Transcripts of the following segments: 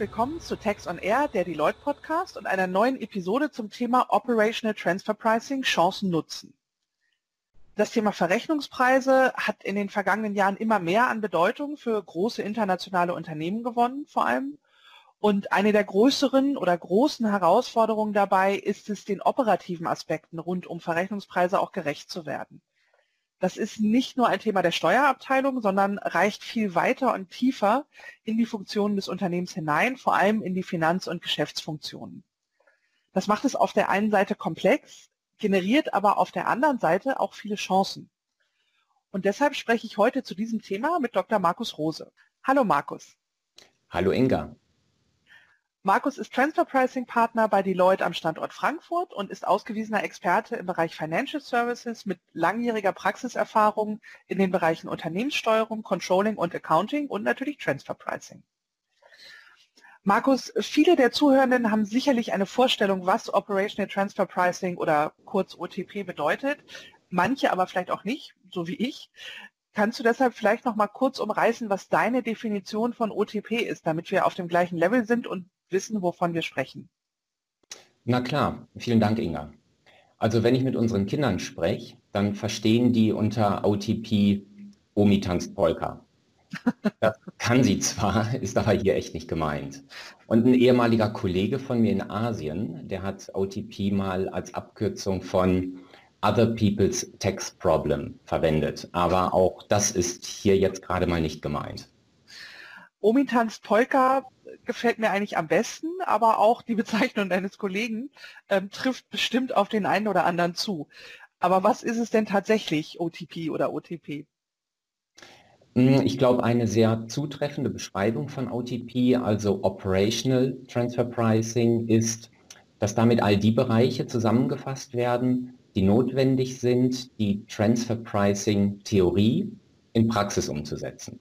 willkommen zu Tax on Air, der Deloitte Podcast und einer neuen Episode zum Thema Operational Transfer Pricing Chancen nutzen. Das Thema Verrechnungspreise hat in den vergangenen Jahren immer mehr an Bedeutung für große internationale Unternehmen gewonnen, vor allem. Und eine der größeren oder großen Herausforderungen dabei ist es, den operativen Aspekten rund um Verrechnungspreise auch gerecht zu werden. Das ist nicht nur ein Thema der Steuerabteilung, sondern reicht viel weiter und tiefer in die Funktionen des Unternehmens hinein, vor allem in die Finanz- und Geschäftsfunktionen. Das macht es auf der einen Seite komplex, generiert aber auf der anderen Seite auch viele Chancen. Und deshalb spreche ich heute zu diesem Thema mit Dr. Markus Rose. Hallo Markus. Hallo Inga. Markus ist Transfer Pricing Partner bei Deloitte am Standort Frankfurt und ist ausgewiesener Experte im Bereich Financial Services mit langjähriger Praxiserfahrung in den Bereichen Unternehmenssteuerung, Controlling und Accounting und natürlich Transfer Pricing. Markus, viele der Zuhörenden haben sicherlich eine Vorstellung, was Operational Transfer Pricing oder kurz OTP bedeutet, manche aber vielleicht auch nicht, so wie ich. Kannst du deshalb vielleicht noch mal kurz umreißen, was deine Definition von OTP ist, damit wir auf dem gleichen Level sind und wissen, wovon wir sprechen. Na klar, vielen Dank, Inga. Also wenn ich mit unseren Kindern spreche, dann verstehen die unter OTP Omi tanzt Polka. Das kann sie zwar, ist aber hier echt nicht gemeint. Und ein ehemaliger Kollege von mir in Asien, der hat OTP mal als Abkürzung von Other People's Tax Problem verwendet. Aber auch das ist hier jetzt gerade mal nicht gemeint. Omi tanzt Polka gefällt mir eigentlich am besten, aber auch die Bezeichnung deines Kollegen ähm, trifft bestimmt auf den einen oder anderen zu. Aber was ist es denn tatsächlich, OTP oder OTP? Hm, ich glaube, eine sehr zutreffende Beschreibung von OTP, also Operational Transfer Pricing, ist, dass damit all die Bereiche zusammengefasst werden, die notwendig sind, die Transfer Pricing Theorie in Praxis umzusetzen.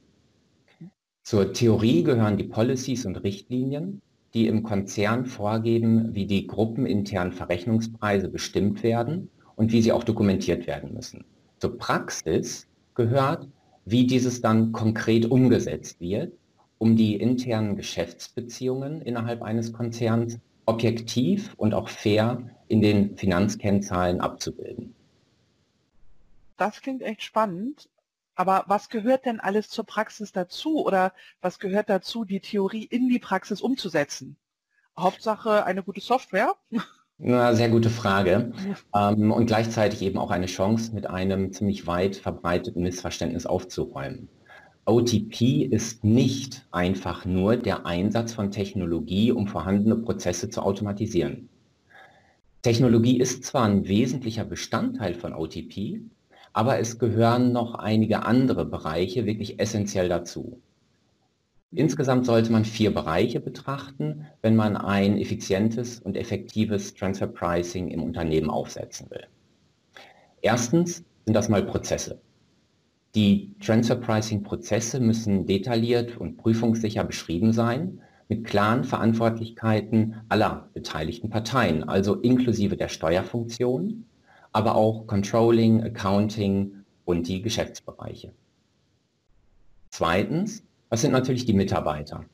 Zur Theorie gehören die Policies und Richtlinien, die im Konzern vorgeben, wie die gruppeninternen Verrechnungspreise bestimmt werden und wie sie auch dokumentiert werden müssen. Zur Praxis gehört, wie dieses dann konkret umgesetzt wird, um die internen Geschäftsbeziehungen innerhalb eines Konzerns objektiv und auch fair in den Finanzkennzahlen abzubilden. Das klingt echt spannend. Aber was gehört denn alles zur Praxis dazu oder was gehört dazu, die Theorie in die Praxis umzusetzen? Hauptsache eine gute Software? Na, sehr gute Frage. Ähm, und gleichzeitig eben auch eine Chance, mit einem ziemlich weit verbreiteten Missverständnis aufzuräumen. OTP ist nicht einfach nur der Einsatz von Technologie, um vorhandene Prozesse zu automatisieren. Technologie ist zwar ein wesentlicher Bestandteil von OTP, aber es gehören noch einige andere Bereiche wirklich essentiell dazu. Insgesamt sollte man vier Bereiche betrachten, wenn man ein effizientes und effektives Transfer Pricing im Unternehmen aufsetzen will. Erstens sind das mal Prozesse. Die Transfer Pricing Prozesse müssen detailliert und prüfungssicher beschrieben sein, mit klaren Verantwortlichkeiten aller beteiligten Parteien, also inklusive der Steuerfunktion, aber auch Controlling, Accounting und die Geschäftsbereiche. Zweitens, was sind natürlich die Mitarbeiter?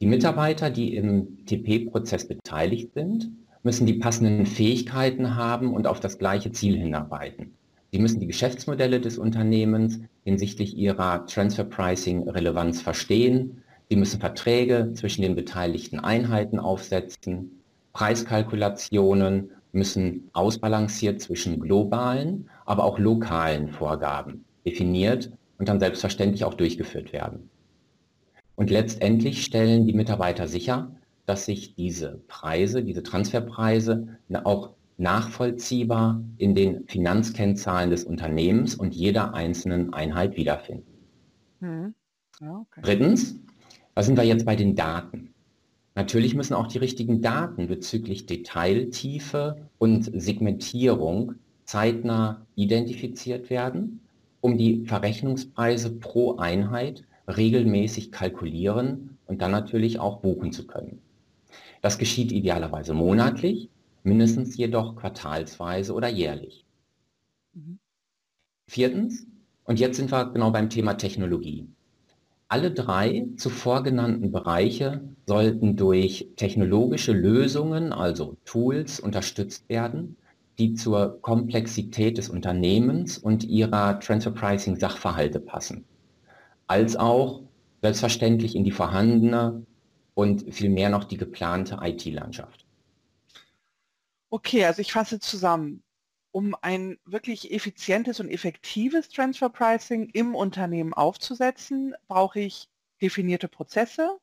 Die Mitarbeiter, die im TP-Prozess beteiligt sind, müssen die passenden Fähigkeiten haben und auf das gleiche Ziel hinarbeiten. Sie müssen die Geschäftsmodelle des Unternehmens hinsichtlich ihrer Transfer Pricing Relevanz verstehen. Sie müssen Verträge zwischen den beteiligten Einheiten aufsetzen, Preiskalkulationen müssen ausbalanciert zwischen globalen, aber auch lokalen Vorgaben definiert und dann selbstverständlich auch durchgeführt werden. Und letztendlich stellen die Mitarbeiter sicher, dass sich diese Preise, diese Transferpreise auch nachvollziehbar in den Finanzkennzahlen des Unternehmens und jeder einzelnen Einheit wiederfinden. Hm. Okay. Drittens, was sind wir jetzt bei den Daten? Natürlich müssen auch die richtigen Daten bezüglich Detailtiefe und Segmentierung zeitnah identifiziert werden, um die Verrechnungspreise pro Einheit regelmäßig kalkulieren und dann natürlich auch buchen zu können. Das geschieht idealerweise monatlich, mindestens jedoch quartalsweise oder jährlich. Mhm. Viertens, und jetzt sind wir genau beim Thema Technologie. Alle drei zuvor genannten Bereiche sollten durch technologische Lösungen, also Tools, unterstützt werden, die zur Komplexität des Unternehmens und ihrer Transfer Pricing Sachverhalte passen, als auch selbstverständlich in die vorhandene und vielmehr noch die geplante IT-Landschaft. Okay, also ich fasse zusammen. Um ein wirklich effizientes und effektives Transfer Pricing im Unternehmen aufzusetzen, brauche ich definierte Prozesse,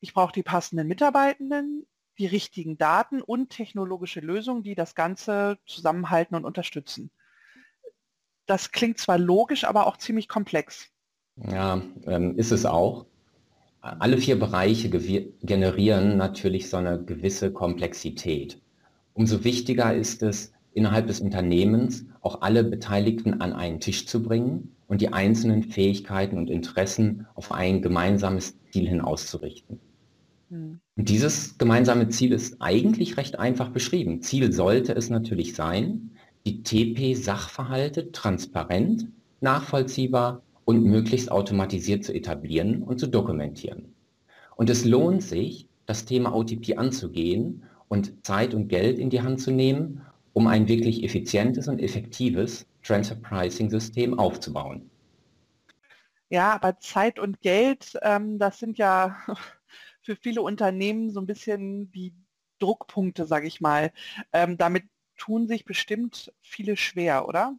ich brauche die passenden Mitarbeitenden, die richtigen Daten und technologische Lösungen, die das Ganze zusammenhalten und unterstützen. Das klingt zwar logisch, aber auch ziemlich komplex. Ja, ähm, ist es auch. Alle vier Bereiche generieren natürlich so eine gewisse Komplexität. Umso wichtiger ist es, innerhalb des Unternehmens auch alle Beteiligten an einen Tisch zu bringen und die einzelnen Fähigkeiten und Interessen auf ein gemeinsames Ziel hin auszurichten. Hm. Und dieses gemeinsame Ziel ist eigentlich recht einfach beschrieben. Ziel sollte es natürlich sein, die TP-Sachverhalte transparent, nachvollziehbar und möglichst automatisiert zu etablieren und zu dokumentieren. Und es lohnt sich, das Thema OTP anzugehen und Zeit und Geld in die Hand zu nehmen, um ein wirklich effizientes und effektives Transfer Pricing System aufzubauen. Ja, aber Zeit und Geld, ähm, das sind ja für viele Unternehmen so ein bisschen die Druckpunkte, sage ich mal. Ähm, damit tun sich bestimmt viele schwer, oder?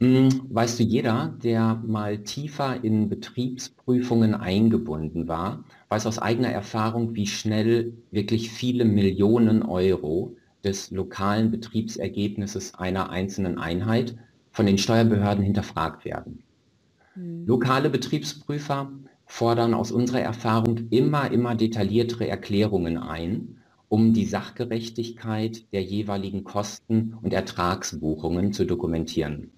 Hm, weißt du, jeder, der mal tiefer in Betriebsprüfungen eingebunden war, weiß aus eigener Erfahrung, wie schnell wirklich viele Millionen Euro des lokalen Betriebsergebnisses einer einzelnen Einheit von den Steuerbehörden hinterfragt werden. Mhm. Lokale Betriebsprüfer fordern aus unserer Erfahrung immer, immer detailliertere Erklärungen ein, um die Sachgerechtigkeit der jeweiligen Kosten und Ertragsbuchungen zu dokumentieren.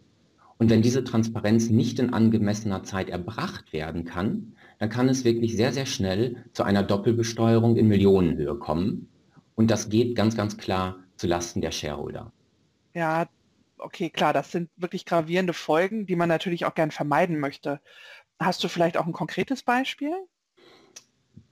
Und wenn diese Transparenz nicht in angemessener Zeit erbracht werden kann, dann kann es wirklich sehr, sehr schnell zu einer Doppelbesteuerung in Millionenhöhe kommen. Und das geht ganz, ganz klar zu Lasten der Shareholder. Ja, okay, klar, das sind wirklich gravierende Folgen, die man natürlich auch gern vermeiden möchte. Hast du vielleicht auch ein konkretes Beispiel?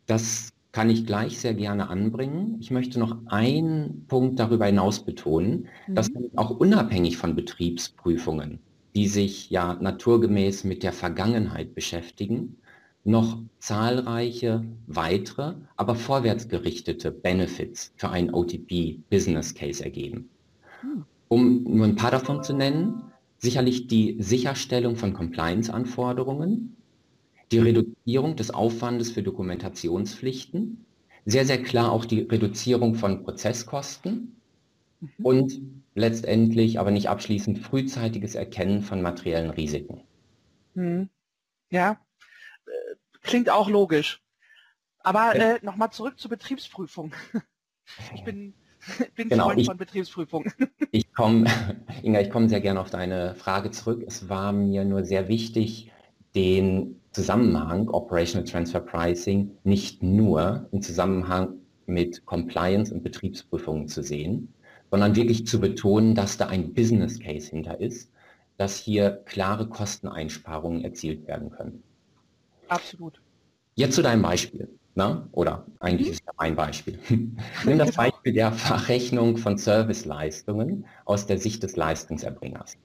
Das kann ich gleich sehr gerne anbringen. Ich möchte noch einen Punkt darüber hinaus betonen, mhm. dass auch unabhängig von Betriebsprüfungen die sich ja naturgemäß mit der Vergangenheit beschäftigen, noch zahlreiche weitere, aber vorwärtsgerichtete Benefits für einen OTP Business Case ergeben. Hm. Um nur ein paar davon zu nennen, sicherlich die Sicherstellung von Compliance-Anforderungen, die Reduzierung des Aufwandes für Dokumentationspflichten, sehr, sehr klar auch die Reduzierung von Prozesskosten mhm. und letztendlich, aber nicht abschließend, frühzeitiges Erkennen von materiellen Risiken. Hm. Ja, klingt auch logisch. Aber äh, nochmal zurück zur Betriebsprüfung. Ich bin, bin genau, Freund ich, von Betriebsprüfung. Ich komme, Inga, ich komme sehr gerne auf deine Frage zurück. Es war mir nur sehr wichtig, den Zusammenhang Operational Transfer Pricing nicht nur im Zusammenhang mit Compliance und Betriebsprüfungen zu sehen, sondern wirklich zu betonen, dass da ein Business Case hinter ist, dass hier klare Kosteneinsparungen erzielt werden können. Absolut. Jetzt zu deinem Beispiel. Na? Ne? Oder eigentlich mhm. ist ja ein Beispiel. Nimm das Beispiel der Verrechnung von Serviceleistungen aus der Sicht des Leistungserbringers.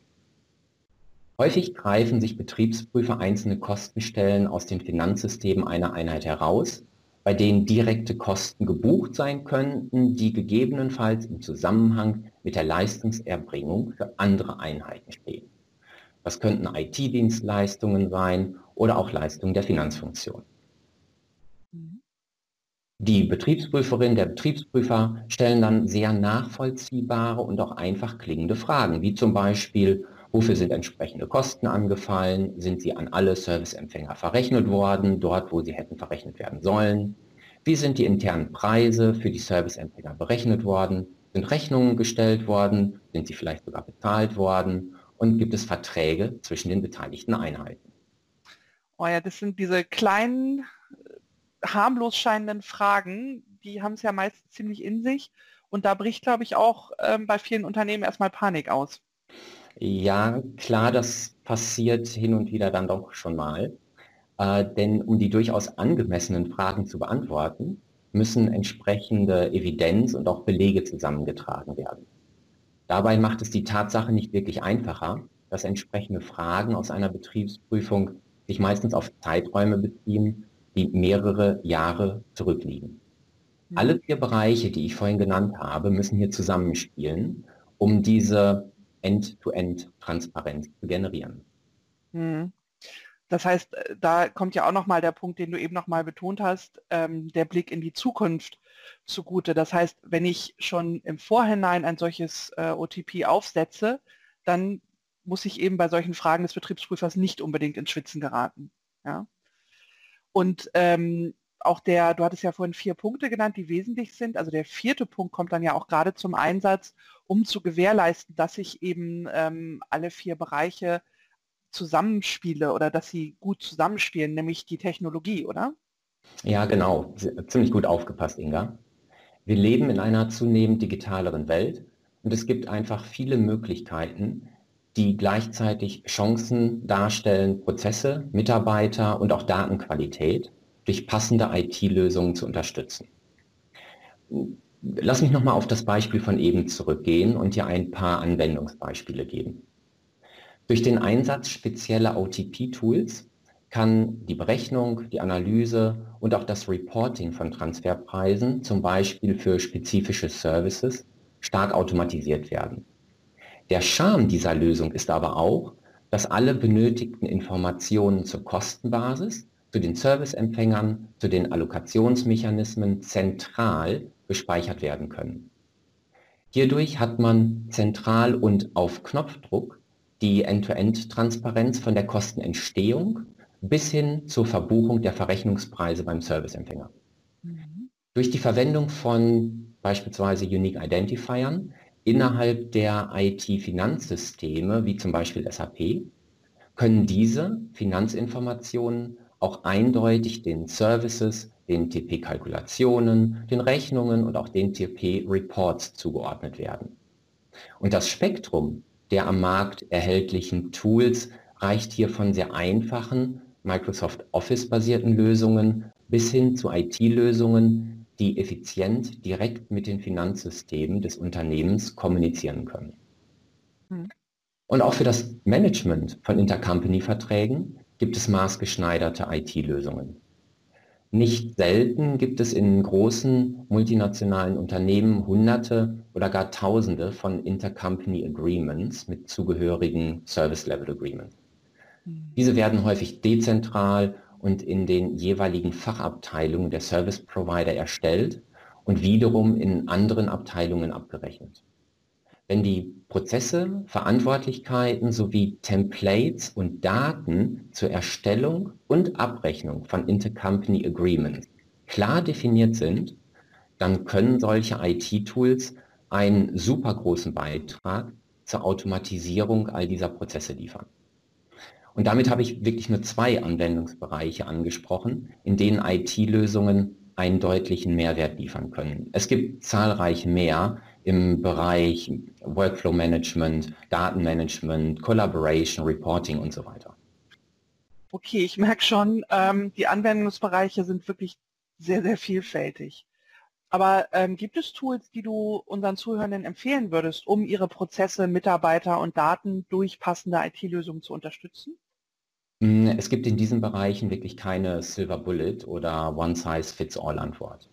Häufig greifen sich Betriebsprüfer einzelne Kostenstellen aus den Finanzsystemen einer Einheit heraus bei denen direkte Kosten gebucht sein könnten, die gegebenenfalls im Zusammenhang mit der Leistungserbringung für andere Einheiten stehen. Das könnten IT-Dienstleistungen sein oder auch Leistungen der Finanzfunktion. Die Betriebsprüferin, der Betriebsprüfer stellen dann sehr nachvollziehbare und auch einfach klingende Fragen, wie zum Beispiel, wofür sind entsprechende Kosten angefallen, sind sie an alle Serviceempfänger verrechnet worden, dort wo sie hätten verrechnet werden sollen, wie sind die internen Preise für die Serviceempfänger berechnet worden, sind Rechnungen gestellt worden, sind sie vielleicht sogar bezahlt worden? Und gibt es Verträge zwischen den beteiligten Einheiten. Oh ja, das sind diese kleinen, harmlos scheinenden Fragen, die haben es ja meist ziemlich in sich und da bricht, glaube ich, auch ähm, bei vielen Unternehmen erstmal Panik aus. Ja, klar, das passiert hin und wieder dann doch schon mal. Äh, denn um die durchaus angemessenen Fragen zu beantworten, müssen entsprechende Evidenz und auch Belege zusammengetragen werden. Dabei macht es die Tatsache nicht wirklich einfacher, dass entsprechende Fragen aus einer Betriebsprüfung sich meistens auf Zeiträume beziehen, die mehrere Jahre zurückliegen. Mhm. Alle vier Bereiche, die ich vorhin genannt habe, müssen hier zusammenspielen, um diese End-to-End-Transparenz zu generieren. Mhm. Das heißt, äh, da kommt ja auch nochmal der Punkt, den du eben nochmal betont hast, ähm, der Blick in die Zukunft zugute. Das heißt, wenn ich schon im Vorhinein ein solches äh, OTP aufsetze, dann muss ich eben bei solchen Fragen des Betriebsprüfers nicht unbedingt ins Schwitzen geraten. Ja? Und ähm, auch der, du hattest ja vorhin vier Punkte genannt, die wesentlich sind. Also der vierte Punkt kommt dann ja auch gerade zum Einsatz, um zu gewährleisten, dass ich eben ähm, alle vier Bereiche zusammenspiele oder dass sie gut zusammenspielen, nämlich die Technologie, oder? Ja, genau. Ziemlich gut aufgepasst, Inga. Wir leben in einer zunehmend digitaleren Welt und es gibt einfach viele Möglichkeiten, die gleichzeitig Chancen darstellen, Prozesse, Mitarbeiter und auch Datenqualität durch passende IT-Lösungen zu unterstützen. Lass mich nochmal auf das Beispiel von eben zurückgehen und dir ein paar Anwendungsbeispiele geben. Durch den Einsatz spezieller OTP-Tools kann die Berechnung, die Analyse und auch das Reporting von Transferpreisen, zum Beispiel für spezifische Services, stark automatisiert werden. Der Charme dieser Lösung ist aber auch, dass alle benötigten Informationen zur Kostenbasis, zu den Serviceempfängern, zu den Allokationsmechanismen zentral gespeichert werden können. Hierdurch hat man zentral und auf Knopfdruck die End-to-End-Transparenz von der Kostenentstehung bis hin zur Verbuchung der Verrechnungspreise beim Serviceempfänger. Mhm. Durch die Verwendung von beispielsweise Unique Identifiern innerhalb der IT-Finanzsysteme, wie zum Beispiel SAP, können diese Finanzinformationen auch eindeutig den Services, den TP-Kalkulationen, den Rechnungen und auch den TP-Reports zugeordnet werden. Und das Spektrum der am Markt erhältlichen Tools reicht hier von sehr einfachen Microsoft Office-basierten Lösungen bis hin zu IT-Lösungen, die effizient direkt mit den Finanzsystemen des Unternehmens kommunizieren können. Hm. Und auch für das Management von Intercompany-Verträgen gibt es maßgeschneiderte IT-Lösungen. Nicht selten gibt es in großen multinationalen Unternehmen Hunderte oder gar Tausende von Intercompany Agreements mit zugehörigen Service Level Agreements. Mhm. Diese werden häufig dezentral und in den jeweiligen Fachabteilungen der Service Provider erstellt und wiederum in anderen Abteilungen abgerechnet. Wenn die Prozesse, Verantwortlichkeiten sowie Templates und Daten zur Erstellung und Abrechnung von Intercompany Agreements klar definiert sind, dann können solche IT-Tools einen super großen Beitrag zur Automatisierung all dieser Prozesse liefern. Und damit habe ich wirklich nur zwei Anwendungsbereiche angesprochen, in denen IT-Lösungen einen deutlichen Mehrwert liefern können. Es gibt zahlreich mehr im Bereich Workflow Management, Datenmanagement, Collaboration, Reporting und so weiter. Okay, ich merke schon, ähm, die Anwendungsbereiche sind wirklich sehr, sehr vielfältig. Aber ähm, gibt es Tools, die du unseren Zuhörenden empfehlen würdest, um ihre Prozesse, Mitarbeiter und Daten durch passende IT-Lösungen zu unterstützen? Mm, es gibt in diesen Bereichen wirklich keine Silver Bullet oder One-Size-Fits-All-Antwort.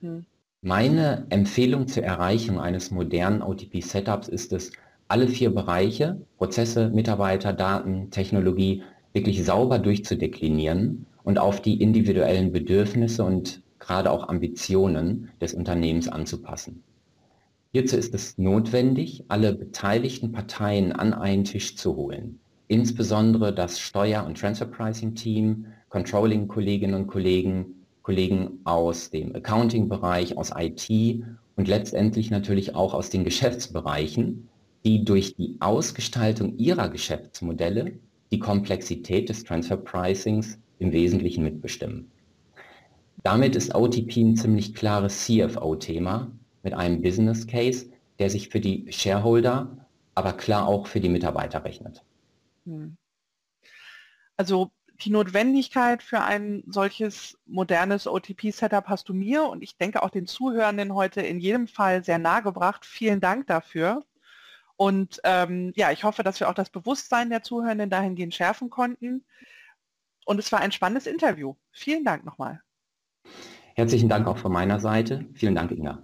Hm. Meine Empfehlung zur Erreichung eines modernen OTP-Setups ist es, alle vier Bereiche, Prozesse, Mitarbeiter, Daten, Technologie, wirklich sauber durchzudeklinieren und auf die individuellen Bedürfnisse und gerade auch Ambitionen des Unternehmens anzupassen. Hierzu ist es notwendig, alle beteiligten Parteien an einen Tisch zu holen insbesondere das Steuer- und Transfer Pricing Team, Controlling-Kolleginnen und Kollegen, Kollegen aus dem Accounting-Bereich, aus IT und letztendlich natürlich auch aus den Geschäftsbereichen, die durch die Ausgestaltung ihrer Geschäftsmodelle die Komplexität des Transfer Pricings im Wesentlichen mitbestimmen. Damit ist OTP ein ziemlich klares CFO-Thema mit einem Business Case, der sich für die Shareholder, aber klar auch für die Mitarbeiter rechnet. Hm. Also die Notwendigkeit für ein solches modernes OTP-Setup hast du mir und ich denke auch den Zuhörenden heute in jedem Fall sehr nahe gebracht. Vielen Dank dafür. Und ähm, ja, ich hoffe, dass wir auch das Bewusstsein der Zuhörenden dahingehend schärfen konnten. Und es war ein spannendes Interview. Vielen Dank nochmal. Herzlichen Dank auch von meiner Seite. Vielen Dank, Inga.